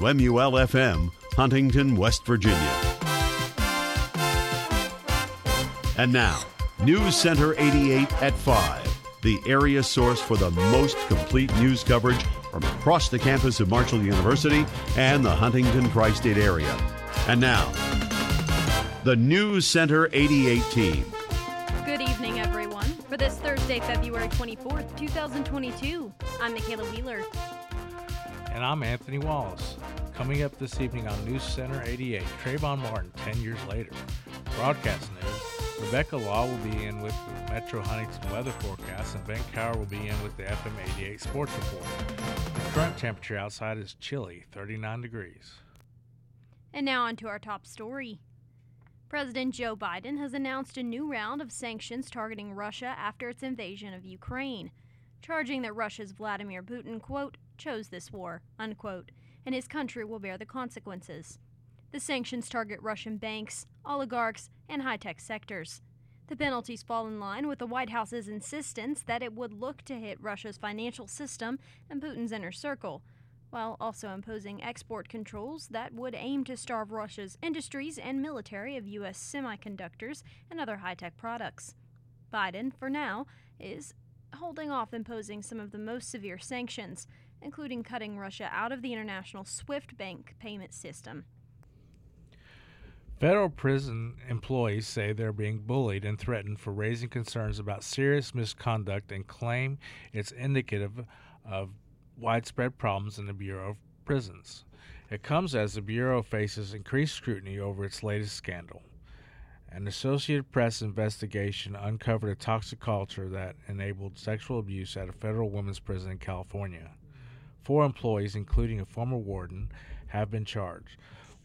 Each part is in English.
MUL FM, Huntington, West Virginia. And now, News Center 88 at 5, the area source for the most complete news coverage from across the campus of Marshall University and the Huntington Tri State area. And now, the News Center 88 team. Good evening, everyone. For this Thursday, February 24th, 2022, I'm Michaela Wheeler. And I'm Anthony Wallace. Coming up this evening on News Center 88, Trayvon Martin 10 years later. Broadcast news. Rebecca Law will be in with the Metro Huntington weather forecast, and Ben Cower will be in with the FM 88 sports report. The current temperature outside is chilly, 39 degrees. And now on to our top story. President Joe Biden has announced a new round of sanctions targeting Russia after its invasion of Ukraine, charging that Russia's Vladimir Putin, quote, chose this war, unquote, and his country will bear the consequences. The sanctions target Russian banks, oligarchs, and high tech sectors. The penalties fall in line with the White House's insistence that it would look to hit Russia's financial system and Putin's inner circle, while also imposing export controls that would aim to starve Russia's industries and military of U.S. semiconductors and other high tech products. Biden, for now, is holding off imposing some of the most severe sanctions, including cutting Russia out of the international SWIFT bank payment system. Federal prison employees say they're being bullied and threatened for raising concerns about serious misconduct and claim it's indicative of widespread problems in the Bureau of Prisons. It comes as the Bureau faces increased scrutiny over its latest scandal. An Associated Press investigation uncovered a toxic culture that enabled sexual abuse at a federal women's prison in California. Four employees, including a former warden, have been charged.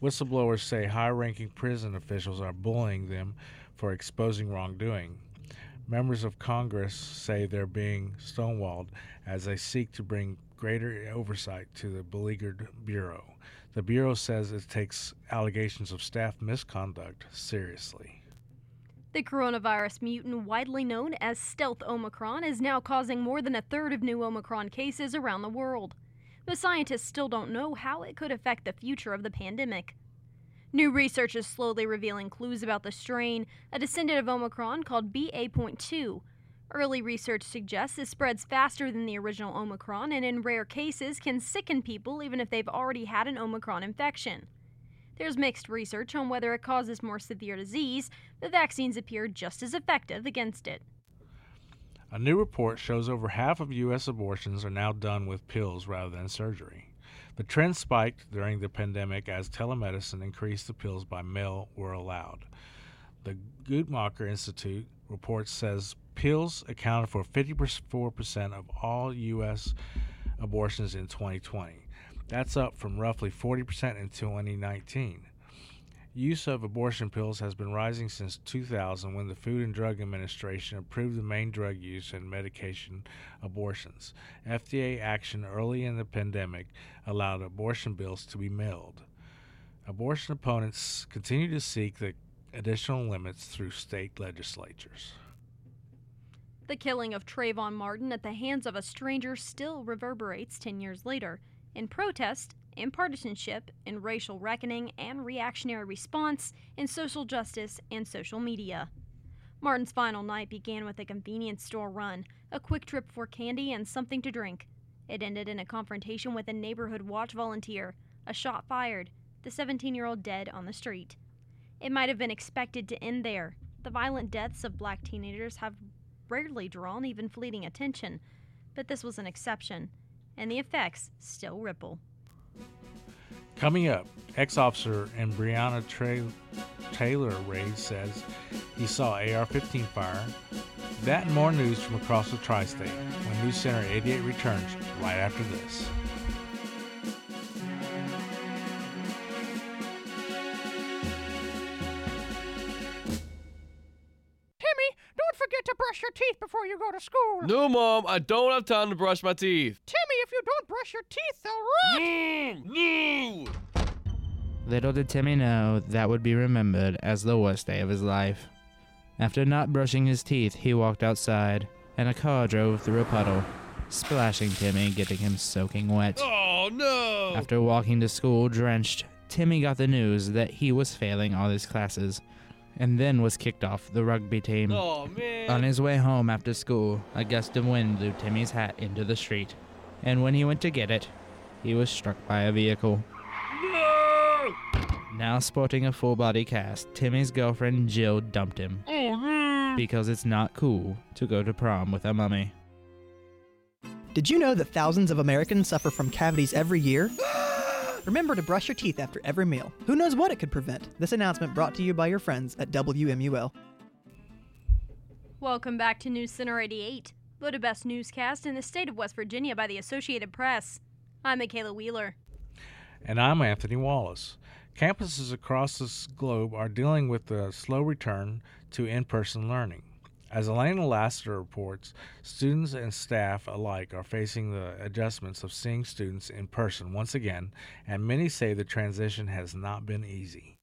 Whistleblowers say high ranking prison officials are bullying them for exposing wrongdoing. Members of Congress say they're being stonewalled as they seek to bring greater oversight to the beleaguered Bureau. The Bureau says it takes allegations of staff misconduct seriously. The coronavirus mutant, widely known as stealth Omicron, is now causing more than a third of new Omicron cases around the world but scientists still don't know how it could affect the future of the pandemic. New research is slowly revealing clues about the strain, a descendant of Omicron called BA.2. Early research suggests it spreads faster than the original Omicron and, in rare cases, can sicken people even if they've already had an Omicron infection. There's mixed research on whether it causes more severe disease, but vaccines appear just as effective against it. A new report shows over half of U.S. abortions are now done with pills rather than surgery. The trend spiked during the pandemic as telemedicine increased the pills by mail were allowed. The Guttmacher Institute report says pills accounted for 54% of all U.S. abortions in 2020. That's up from roughly 40% in 2019. Use of abortion pills has been rising since 2000 when the Food and Drug Administration approved the main drug use in medication abortions. FDA action early in the pandemic allowed abortion bills to be mailed. Abortion opponents continue to seek the additional limits through state legislatures. The killing of Trayvon Martin at the hands of a stranger still reverberates 10 years later. In protest, in partisanship, in racial reckoning and reactionary response, in social justice and social media. Martin's final night began with a convenience store run, a quick trip for candy and something to drink. It ended in a confrontation with a neighborhood watch volunteer, a shot fired, the 17 year old dead on the street. It might have been expected to end there. The violent deaths of black teenagers have rarely drawn even fleeting attention, but this was an exception, and the effects still ripple. Coming up, ex officer and Breonna Tra- Taylor Ray says he saw AR 15 fire. That and more news from across the tri state when News Center 88 returns right after this. Timmy, don't forget to brush your teeth before you go to school. No, Mom, I don't have time to brush my teeth. Timmy, if you don't brush your teeth, they'll rot. No, no. Little did Timmy know that would be remembered as the worst day of his life. After not brushing his teeth, he walked outside, and a car drove through a puddle, splashing Timmy, getting him soaking wet. Oh, no! After walking to school drenched, Timmy got the news that he was failing all his classes and then was kicked off the rugby team. Oh, man. On his way home after school, a gust of wind blew Timmy's hat into the street, and when he went to get it, he was struck by a vehicle. Now sporting a full body cast, Timmy's girlfriend Jill dumped him uh-huh. because it's not cool to go to prom with a mummy. Did you know that thousands of Americans suffer from cavities every year? Remember to brush your teeth after every meal. Who knows what it could prevent? This announcement brought to you by your friends at WMUL. Welcome back to News Center 88, voted best newscast in the state of West Virginia by the Associated Press. I'm Michaela Wheeler. And I'm Anthony Wallace. Campuses across this globe are dealing with the slow return to in person learning. As Elena Laster reports, students and staff alike are facing the adjustments of seeing students in person once again, and many say the transition has not been easy.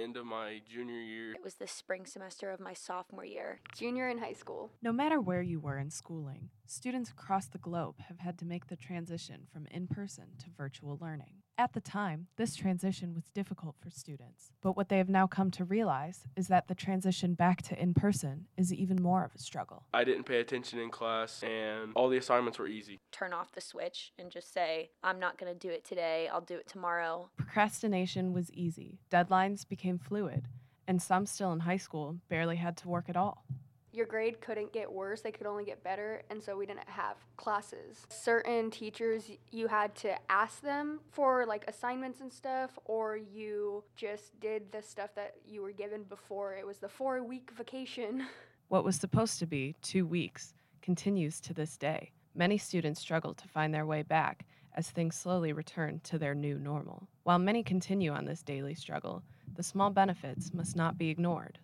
End of my junior year. It was the spring semester of my sophomore year. Junior in high school. No matter where you were in schooling, students across the globe have had to make the transition from in person to virtual learning. At the time, this transition was difficult for students, but what they have now come to realize is that the transition back to in person is even more of a struggle. I didn't pay attention in class, and all the assignments were easy. Turn off the switch and just say, I'm not going to do it today, I'll do it tomorrow. Procrastination was easy, deadlines became fluid, and some still in high school barely had to work at all your grade couldn't get worse, they could only get better, and so we didn't have classes. Certain teachers, you had to ask them for like assignments and stuff, or you just did the stuff that you were given before. It was the four week vacation. What was supposed to be two weeks continues to this day. Many students struggle to find their way back as things slowly return to their new normal. While many continue on this daily struggle, the small benefits must not be ignored.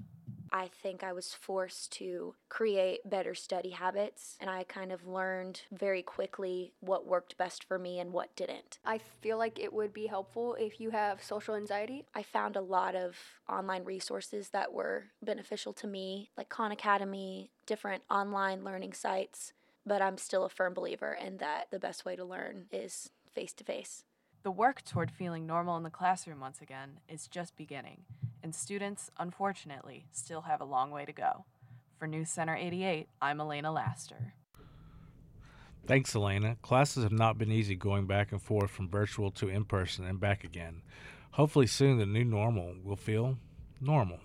I think I was forced to create better study habits, and I kind of learned very quickly what worked best for me and what didn't. I feel like it would be helpful if you have social anxiety. I found a lot of online resources that were beneficial to me, like Khan Academy, different online learning sites, but I'm still a firm believer in that the best way to learn is face to face. The work toward feeling normal in the classroom once again is just beginning and students, unfortunately, still have a long way to go. For News Center 88, I'm Elena Laster. Thanks, Elena. Classes have not been easy going back and forth from virtual to in person and back again. Hopefully, soon the new normal will feel normal.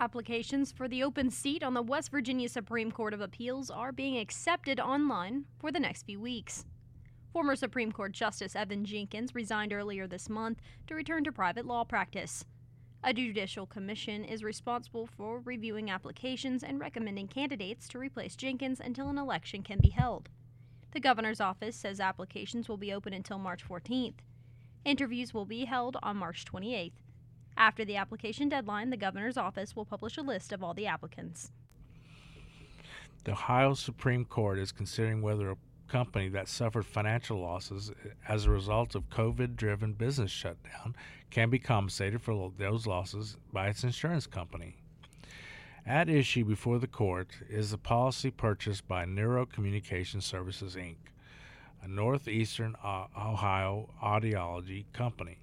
Applications for the open seat on the West Virginia Supreme Court of Appeals are being accepted online for the next few weeks. Former Supreme Court Justice Evan Jenkins resigned earlier this month to return to private law practice. A judicial commission is responsible for reviewing applications and recommending candidates to replace Jenkins until an election can be held. The governor's office says applications will be open until March 14th. Interviews will be held on March 28th. After the application deadline, the governor's office will publish a list of all the applicants. The Ohio Supreme Court is considering whether a company that suffered financial losses as a result of COVID driven business shutdown can be compensated for those losses by its insurance company. At issue before the court is the policy purchased by Neuro Communication Services Inc., a northeastern Ohio audiology company.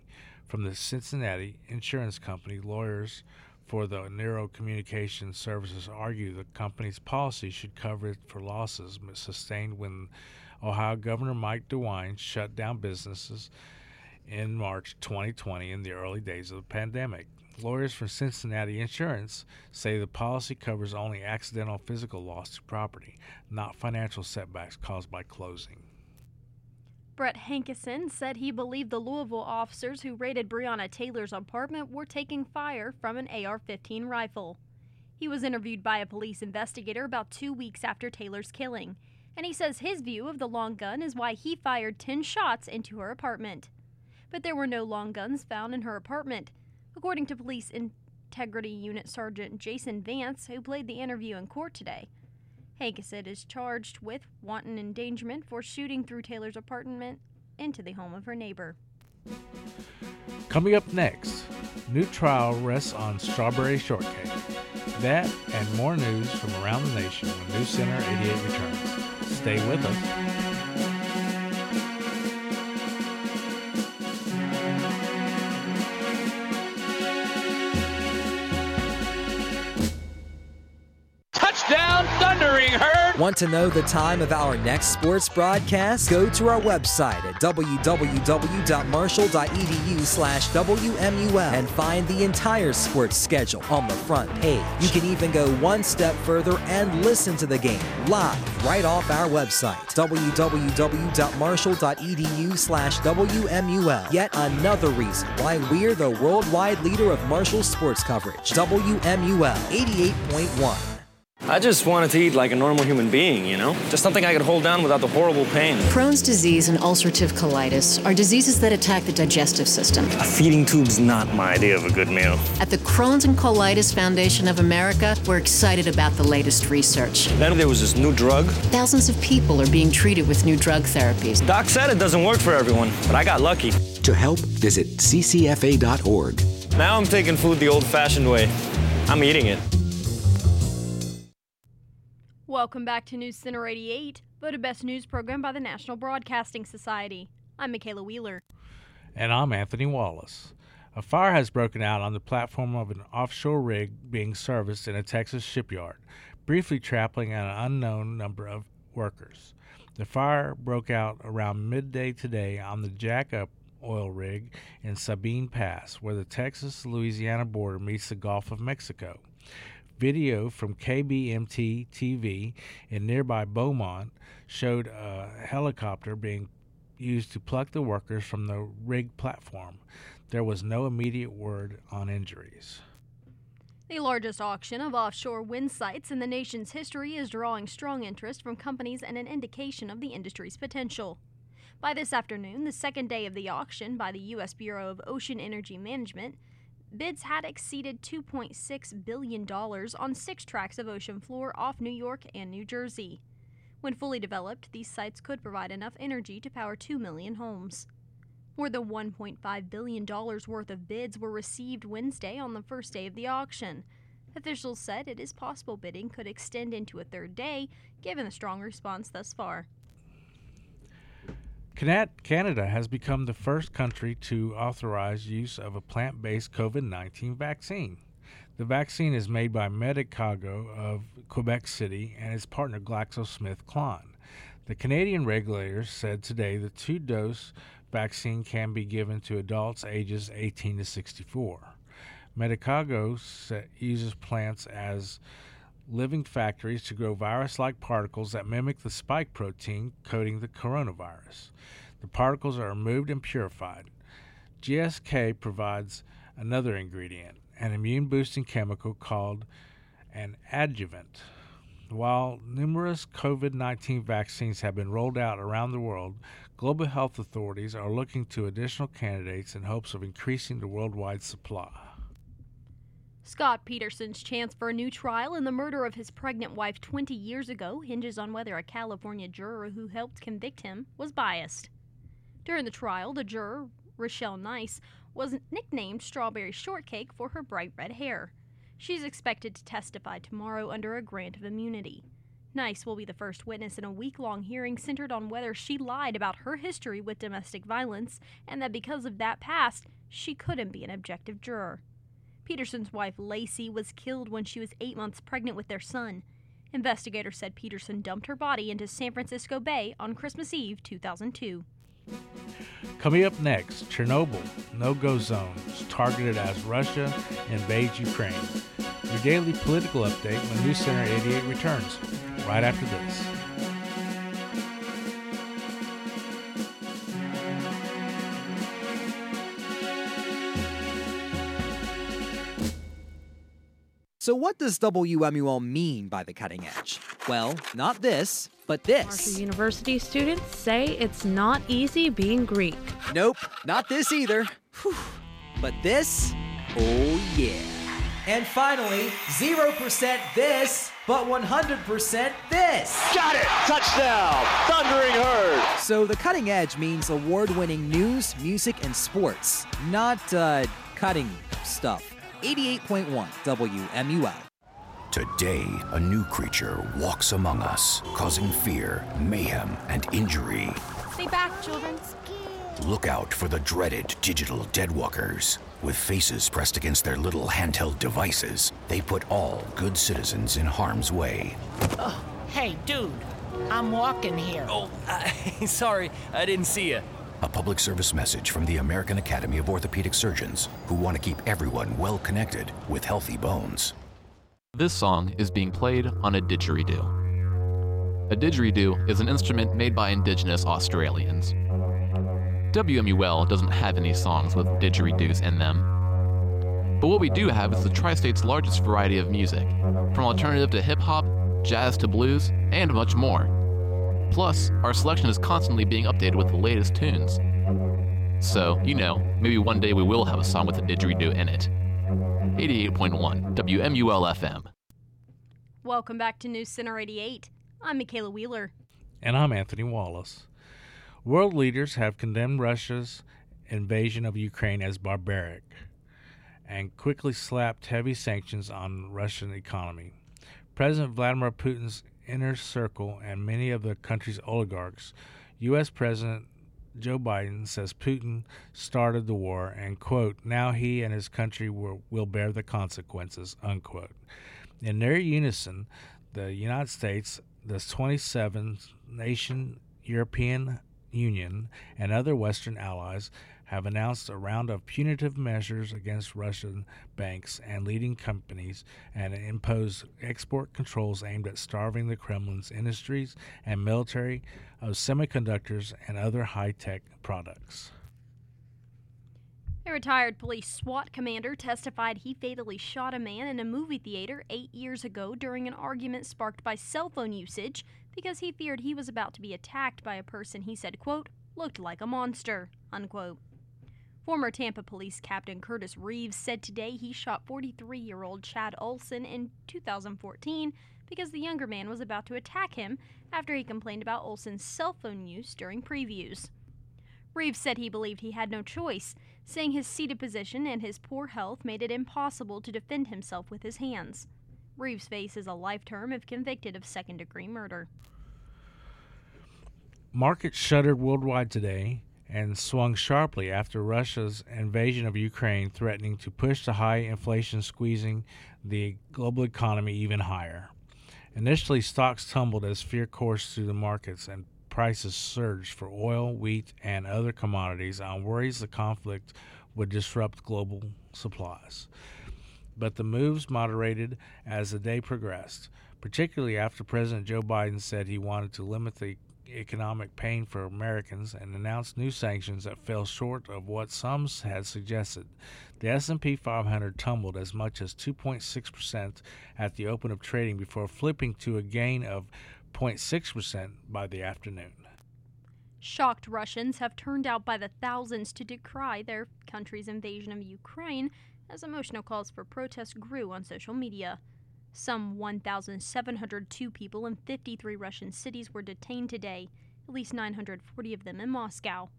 From the Cincinnati Insurance Company, lawyers for the Neuro Communication Services argue the company's policy should cover it for losses sustained when Ohio Governor Mike DeWine shut down businesses in March 2020 in the early days of the pandemic. Lawyers from Cincinnati Insurance say the policy covers only accidental physical loss to property, not financial setbacks caused by closing. Brett Hankison said he believed the Louisville officers who raided Breonna Taylor's apartment were taking fire from an AR 15 rifle. He was interviewed by a police investigator about two weeks after Taylor's killing, and he says his view of the long gun is why he fired 10 shots into her apartment. But there were no long guns found in her apartment, according to Police Integrity Unit Sergeant Jason Vance, who played the interview in court today. Hankison is charged with wanton endangerment for shooting through Taylor's apartment into the home of her neighbor. Coming up next, new trial rests on strawberry shortcake. That and more news from around the nation when News Center 88 returns. Stay with us. Want to know the time of our next sports broadcast? Go to our website at www.marshall.edu slash WMUL and find the entire sports schedule on the front page. You can even go one step further and listen to the game live right off our website, www.marshall.edu slash WMUL. Yet another reason why we're the worldwide leader of Marshall sports coverage. WMUL 88.1. I just wanted to eat like a normal human being, you know? Just something I could hold down without the horrible pain. Crohn's disease and ulcerative colitis are diseases that attack the digestive system. A feeding tube's not my idea of a good meal. At the Crohn's and Colitis Foundation of America, we're excited about the latest research. Then there was this new drug. Thousands of people are being treated with new drug therapies. Doc said it doesn't work for everyone, but I got lucky. To help, visit ccfa.org. Now I'm taking food the old fashioned way. I'm eating it. Welcome back to News Center 88, voted best news program by the National Broadcasting Society. I'm Michaela Wheeler. And I'm Anthony Wallace. A fire has broken out on the platform of an offshore rig being serviced in a Texas shipyard, briefly trapping an unknown number of workers. The fire broke out around midday today on the jackup oil rig in Sabine Pass, where the Texas Louisiana border meets the Gulf of Mexico. Video from KBMT TV in nearby Beaumont showed a helicopter being used to pluck the workers from the rig platform. There was no immediate word on injuries. The largest auction of offshore wind sites in the nation's history is drawing strong interest from companies and an indication of the industry's potential. By this afternoon, the second day of the auction by the U.S. Bureau of Ocean Energy Management, bids had exceeded $2.6 billion on six tracts of ocean floor off New York and New Jersey. When fully developed, these sites could provide enough energy to power 2 million homes. More than $1.5 billion worth of bids were received Wednesday on the first day of the auction. Officials said it is possible bidding could extend into a third day, given the strong response thus far. Canada has become the first country to authorize use of a plant based COVID 19 vaccine. The vaccine is made by Medicago of Quebec City and its partner GlaxoSmithKline. The Canadian regulators said today the two dose vaccine can be given to adults ages 18 to 64. Medicago uses plants as living factories to grow virus like particles that mimic the spike protein coating the coronavirus. The particles are removed and purified. GSK provides another ingredient, an immune boosting chemical called an adjuvant. While numerous COVID 19 vaccines have been rolled out around the world, global health authorities are looking to additional candidates in hopes of increasing the worldwide supply. Scott Peterson's chance for a new trial in the murder of his pregnant wife 20 years ago hinges on whether a California juror who helped convict him was biased. During the trial, the juror, Richelle Nice, was nicknamed Strawberry Shortcake for her bright red hair. She's expected to testify tomorrow under a grant of immunity. Nice will be the first witness in a week long hearing centered on whether she lied about her history with domestic violence and that because of that past, she couldn't be an objective juror. Peterson's wife, Laci, was killed when she was eight months pregnant with their son. Investigators said Peterson dumped her body into San Francisco Bay on Christmas Eve 2002. Coming up next, Chernobyl no go zones targeted as Russia invades Ukraine. Your daily political update when News Center 88 returns, right after this. So, what does WMUL mean by the cutting edge? Well, not this, but this. Marshall University students say it's not easy being Greek. Nope, not this either. Whew. But this? Oh, yeah. And finally, 0% this, but 100% this. Got it! Touchdown! Thundering Herd! So, the cutting edge means award winning news, music, and sports, not uh, cutting stuff. 88.1 WMUL. Today, a new creature walks among us, causing fear, mayhem, and injury. Stay back, children. Look out for the dreaded digital deadwalkers. With faces pressed against their little handheld devices, they put all good citizens in harm's way. Oh, hey, dude. I'm walking here. Oh, uh, sorry, I didn't see you. A public service message from the American Academy of Orthopedic Surgeons, who want to keep everyone well connected with healthy bones. This song is being played on a didgeridoo. A didgeridoo is an instrument made by Indigenous Australians. WMUL doesn't have any songs with didgeridoos in them. But what we do have is the tri state's largest variety of music, from alternative to hip hop, jazz to blues, and much more. Plus, our selection is constantly being updated with the latest tunes. So, you know, maybe one day we will have a song with a didgeridoo in it. 88.1 WMUL FM. Welcome back to News Center 88. I'm Michaela Wheeler. And I'm Anthony Wallace. World leaders have condemned Russia's invasion of Ukraine as barbaric and quickly slapped heavy sanctions on Russian economy. President Vladimir Putin's inner circle and many of the country's oligarchs, U.S. President Joe Biden says Putin started the war and, quote, now he and his country will, will bear the consequences, unquote. In their unison, the United States, the 27 nation European Union, and other Western allies have announced a round of punitive measures against Russian banks and leading companies and imposed export controls aimed at starving the Kremlin's industries and military of semiconductors and other high tech products. A retired police SWAT commander testified he fatally shot a man in a movie theater eight years ago during an argument sparked by cell phone usage because he feared he was about to be attacked by a person he said, quote, looked like a monster, unquote. Former Tampa Police Captain Curtis Reeves said today he shot 43 year old Chad Oulson in 2014 because the younger man was about to attack him after he complained about Oulson's cell phone use during previews. Reeves said he believed he had no choice, saying his seated position and his poor health made it impossible to defend himself with his hands. Reeves faces a life term if convicted of second degree murder. Markets shuttered worldwide today and swung sharply after Russia's invasion of Ukraine, threatening to push the high inflation squeezing the global economy even higher. Initially, stocks tumbled as fear coursed through the markets and prices surged for oil, wheat, and other commodities on worries the conflict would disrupt global supplies. But the moves moderated as the day progressed, particularly after President Joe Biden said he wanted to limit the economic pain for Americans and announced new sanctions that fell short of what some had suggested. The S&P 500 tumbled as much as 2.6% at the open of trading before flipping to a gain of 0.6% by the afternoon. Shocked Russians have turned out by the thousands to decry their country's invasion of Ukraine as emotional calls for protest grew on social media. Some 1,702 people in 53 Russian cities were detained today, at least 940 of them in Moscow.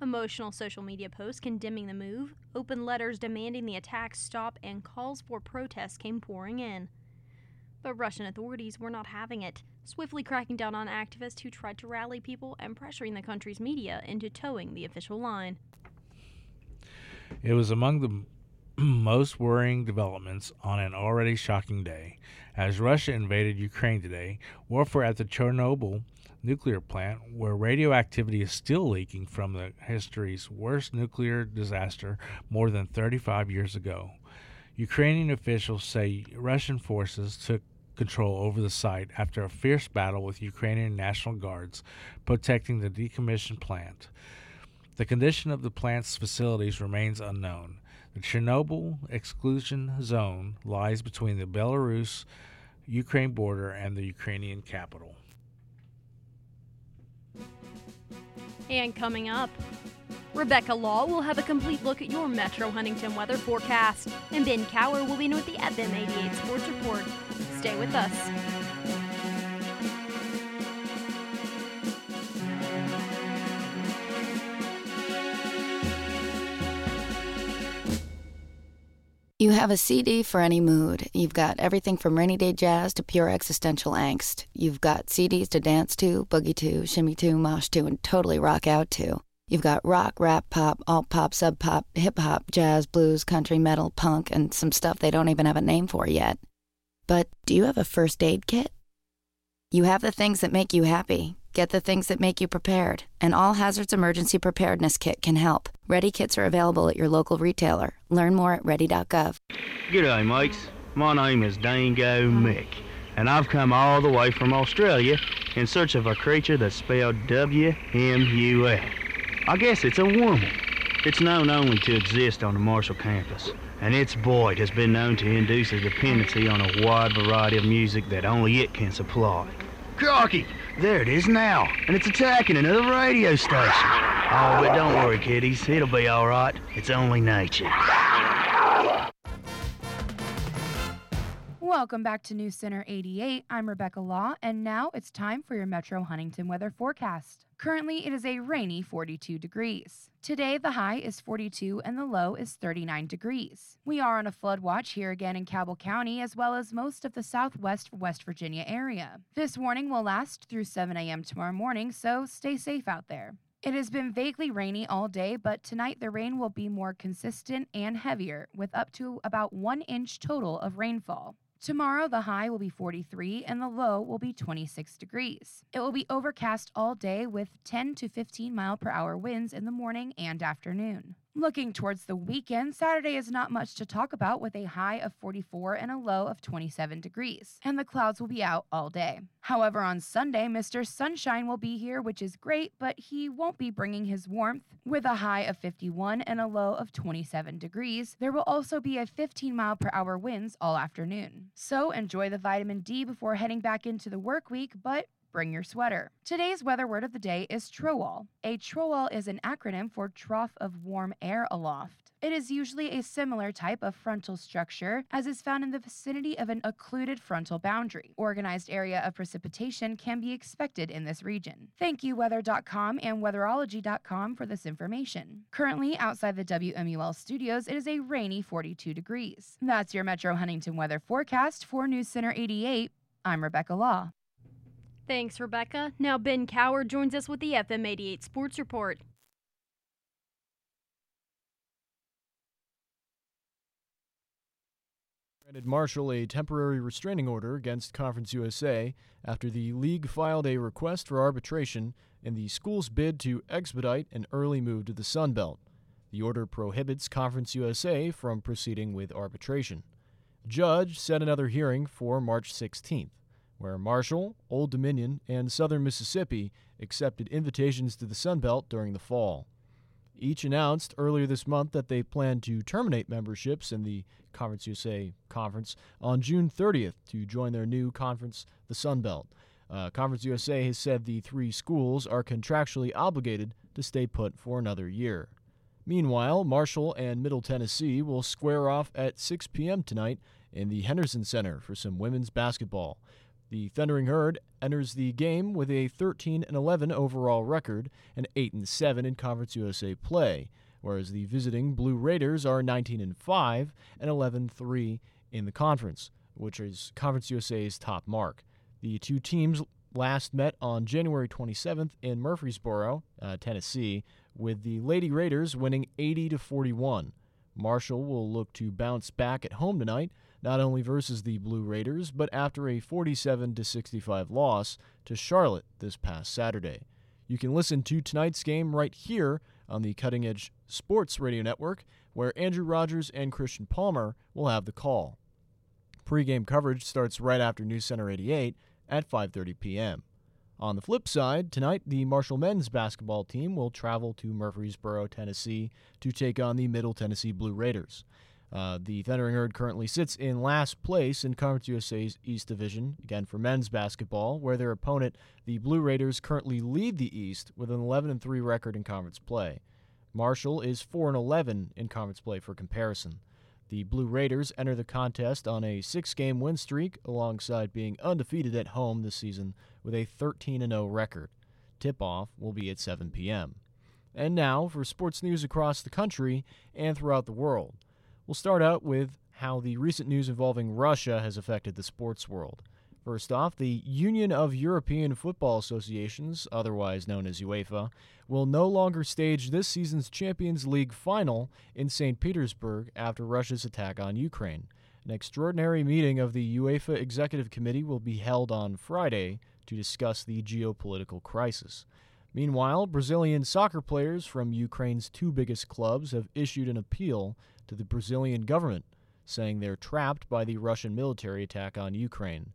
Emotional social media posts condemning the move, open letters demanding the attacks stop, and calls for protests came pouring in. But Russian authorities were not having it, swiftly cracking down on activists who tried to rally people and pressuring the country's media into toeing the official line. It was among the most worrying developments on an already shocking day. As Russia invaded Ukraine today, warfare at the Chernobyl nuclear plant, where radioactivity is still leaking from the history's worst nuclear disaster more than 35 years ago. Ukrainian officials say Russian forces took control over the site after a fierce battle with Ukrainian National Guards protecting the decommissioned plant. The condition of the plant's facilities remains unknown. The Chernobyl exclusion zone lies between the Belarus Ukraine border and the Ukrainian capital. And coming up, Rebecca Law will have a complete look at your Metro Huntington weather forecast, and Ben Cower will be in with the FM 88 Sports Report. Stay with us. You have a CD for any mood. You've got everything from rainy day jazz to pure existential angst. You've got CDs to dance to, boogie to, shimmy to, mosh to, and totally rock out to. You've got rock, rap, pop, alt pop, sub pop, hip hop, jazz, blues, country, metal, punk, and some stuff they don't even have a name for yet. But do you have a first aid kit? You have the things that make you happy. Get the things that make you prepared. An All Hazards Emergency Preparedness Kit can help. Ready kits are available at your local retailer. Learn more at ready.gov. G'day, mates. My name is Dango Mick, and I've come all the way from Australia in search of a creature that's spelled W-M-U-L. I guess it's a woman. It's known only to exist on the Marshall campus, and its void has been known to induce a dependency on a wide variety of music that only it can supply. Crocky, there it is now, and it's attacking another radio station. Oh, but don't worry, kiddies. It'll be all right. It's only nature. Welcome back to News Center 88. I'm Rebecca Law, and now it's time for your Metro Huntington weather forecast. Currently, it is a rainy 42 degrees. Today, the high is 42 and the low is 39 degrees. We are on a flood watch here again in Cabell County, as well as most of the southwest West Virginia area. This warning will last through 7 a.m. tomorrow morning, so stay safe out there. It has been vaguely rainy all day, but tonight the rain will be more consistent and heavier, with up to about one inch total of rainfall. Tomorrow, the high will be 43 and the low will be 26 degrees. It will be overcast all day with 10 to 15 mile per hour winds in the morning and afternoon. Looking towards the weekend, Saturday is not much to talk about with a high of 44 and a low of 27 degrees, and the clouds will be out all day. However, on Sunday, Mr. Sunshine will be here, which is great, but he won't be bringing his warmth. With a high of 51 and a low of 27 degrees, there will also be a 15 mile per hour winds all afternoon. So enjoy the vitamin D before heading back into the work week, but bring your sweater. Today's weather word of the day is TROWAL. A TROWAL is an acronym for Trough of Warm Air Aloft. It is usually a similar type of frontal structure as is found in the vicinity of an occluded frontal boundary. Organized area of precipitation can be expected in this region. Thank you, weather.com and weatherology.com for this information. Currently, outside the WMUL studios, it is a rainy 42 degrees. That's your Metro Huntington weather forecast for News Center 88. I'm Rebecca Law. Thanks, Rebecca. Now, Ben Coward joins us with the FM 88 Sports Report. Granted Marshall a temporary restraining order against Conference USA after the league filed a request for arbitration in the school's bid to expedite an early move to the Sun Belt. The order prohibits Conference USA from proceeding with arbitration. Judge set another hearing for March 16th where Marshall, Old Dominion, and Southern Mississippi accepted invitations to the Sun Belt during the fall. Each announced earlier this month that they plan to terminate memberships in the Conference USA Conference on June 30th to join their new conference, the Sun Belt. Uh, conference USA has said the three schools are contractually obligated to stay put for another year. Meanwhile, Marshall and Middle Tennessee will square off at 6 p.m. tonight in the Henderson Center for some women's basketball. The Thundering Herd enters the game with a 13 and 11 overall record and 8 and 7 in Conference USA play, whereas the visiting Blue Raiders are 19 and 5 and 11 3 in the conference, which is Conference USA's top mark. The two teams last met on January 27th in Murfreesboro, uh, Tennessee, with the Lady Raiders winning 80 to 41. Marshall will look to bounce back at home tonight not only versus the Blue Raiders, but after a 47 65 loss to Charlotte this past Saturday. You can listen to tonight's game right here on the Cutting Edge Sports Radio Network, where Andrew Rogers and Christian Palmer will have the call. Pre-game coverage starts right after News Center 88 at 5:30 p.m. On the flip side, tonight the Marshall men's basketball team will travel to Murfreesboro, Tennessee to take on the Middle Tennessee Blue Raiders. Uh, the Thundering Herd currently sits in last place in Conference USA's East Division, again for men's basketball, where their opponent, the Blue Raiders, currently lead the East with an 11 3 record in conference play. Marshall is 4 11 in conference play for comparison. The Blue Raiders enter the contest on a six game win streak alongside being undefeated at home this season with a 13 0 record. Tip off will be at 7 p.m. And now for sports news across the country and throughout the world. We'll start out with how the recent news involving Russia has affected the sports world. First off, the Union of European Football Associations, otherwise known as UEFA, will no longer stage this season's Champions League final in St. Petersburg after Russia's attack on Ukraine. An extraordinary meeting of the UEFA Executive Committee will be held on Friday to discuss the geopolitical crisis. Meanwhile, Brazilian soccer players from Ukraine's two biggest clubs have issued an appeal to the Brazilian government, saying they're trapped by the Russian military attack on Ukraine.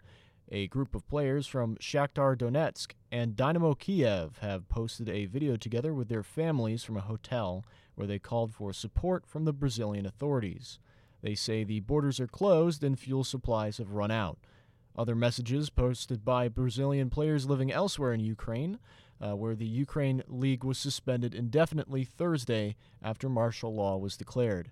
A group of players from Shakhtar Donetsk and Dynamo Kiev have posted a video together with their families from a hotel where they called for support from the Brazilian authorities. They say the borders are closed and fuel supplies have run out. Other messages posted by Brazilian players living elsewhere in Ukraine, uh, where the Ukraine League was suspended indefinitely Thursday after martial law was declared.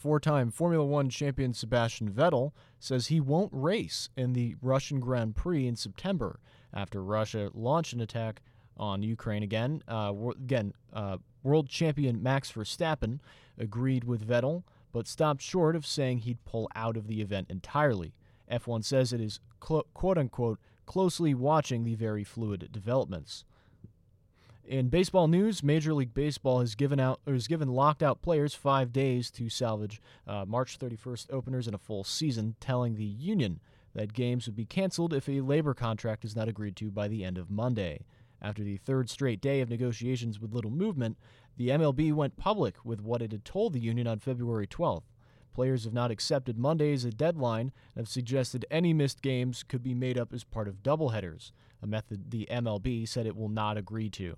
Four time Formula One champion Sebastian Vettel says he won't race in the Russian Grand Prix in September after Russia launched an attack on Ukraine again. Uh, again, uh, world champion Max Verstappen agreed with Vettel, but stopped short of saying he'd pull out of the event entirely. F1 says it is cl- quote unquote closely watching the very fluid developments. In baseball news, Major League Baseball has given out or has given locked out players five days to salvage uh, March 31st openers in a full season, telling the union that games would be canceled if a labor contract is not agreed to by the end of Monday. After the third straight day of negotiations with little movement, the MLB went public with what it had told the union on February 12th. Players have not accepted Monday as a deadline and have suggested any missed games could be made up as part of doubleheaders, a method the MLB said it will not agree to.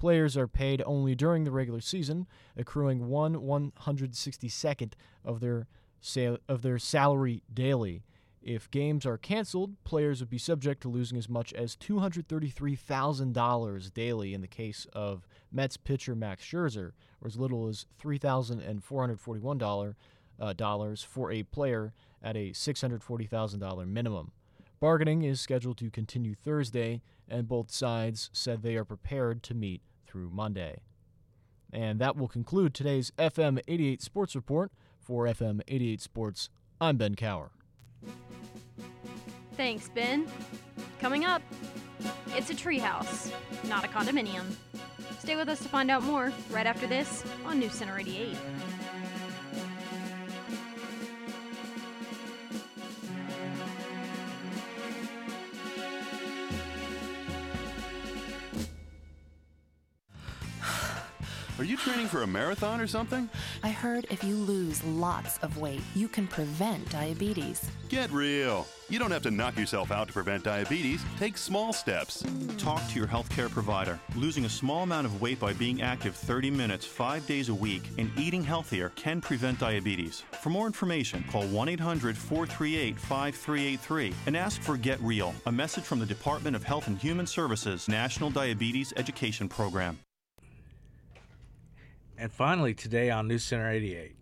Players are paid only during the regular season, accruing one 162nd of their sal- of their salary daily. If games are canceled, players would be subject to losing as much as $233,000 daily in the case of Mets pitcher Max Scherzer, or as little as $3,441 uh, dollars for a player at a $640,000 minimum. Bargaining is scheduled to continue Thursday, and both sides said they are prepared to meet through Monday. And that will conclude today's FM 88 Sports Report. For FM 88 Sports, I'm Ben Cower. Thanks, Ben. Coming up, it's a treehouse, not a condominium. Stay with us to find out more right after this on News Center 88. Training for a marathon or something? I heard if you lose lots of weight, you can prevent diabetes. Get real. You don't have to knock yourself out to prevent diabetes. Take small steps. Talk to your healthcare provider. Losing a small amount of weight by being active 30 minutes, 5 days a week, and eating healthier can prevent diabetes. For more information, call 1 800 438 5383 and ask for Get Real, a message from the Department of Health and Human Services National Diabetes Education Program. And finally, today on News Center 88,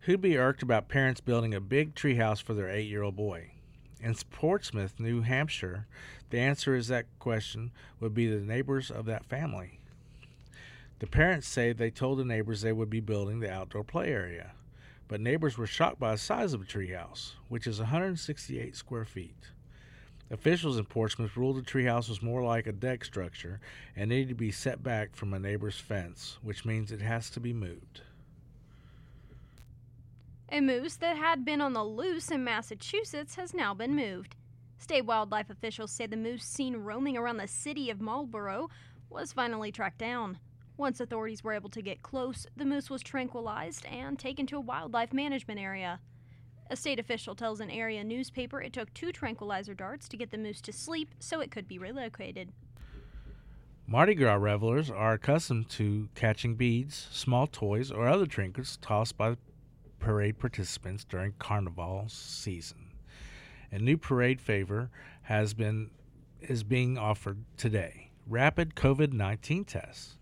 who'd be irked about parents building a big treehouse for their eight year old boy? In Portsmouth, New Hampshire, the answer is that question would be the neighbors of that family. The parents say they told the neighbors they would be building the outdoor play area, but neighbors were shocked by the size of the treehouse, which is 168 square feet. Officials in Portsmouth ruled the treehouse was more like a deck structure and needed to be set back from a neighbor's fence, which means it has to be moved. A moose that had been on the loose in Massachusetts has now been moved. State wildlife officials say the moose seen roaming around the city of Marlborough was finally tracked down. Once authorities were able to get close, the moose was tranquilized and taken to a wildlife management area. A state official tells an area newspaper it took two tranquilizer darts to get the moose to sleep so it could be relocated. Mardi Gras revelers are accustomed to catching beads, small toys, or other trinkets tossed by parade participants during carnival season. A new parade favor has been is being offered today. Rapid COVID-19 tests.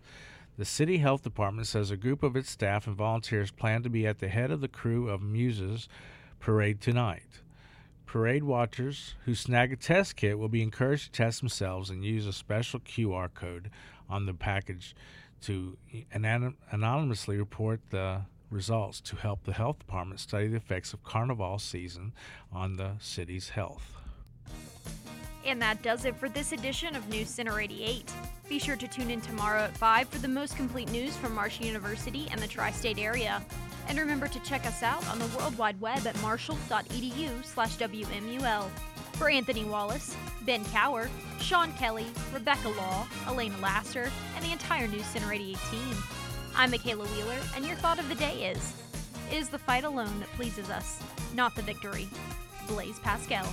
The city health department says a group of its staff and volunteers plan to be at the head of the Krewe of Muses parade tonight. Parade watchers who snag a test kit will be encouraged to test themselves and use a special QR code on the package to anonymously report the results to help the health department study the effects of carnival season on the city's health. And that does it for this edition of News Center 88. Be sure to tune in tomorrow at 5 for the most complete news from Marshall University and the tri state area. And remember to check us out on the World Wide Web at marshall.edu slash WMUL. For Anthony Wallace, Ben Cower, Sean Kelly, Rebecca Law, Elena Lasser, and the entire News Center 88 team, I'm Michaela Wheeler, and your thought of the day is It is the fight alone that pleases us, not the victory. Blaise Pascal.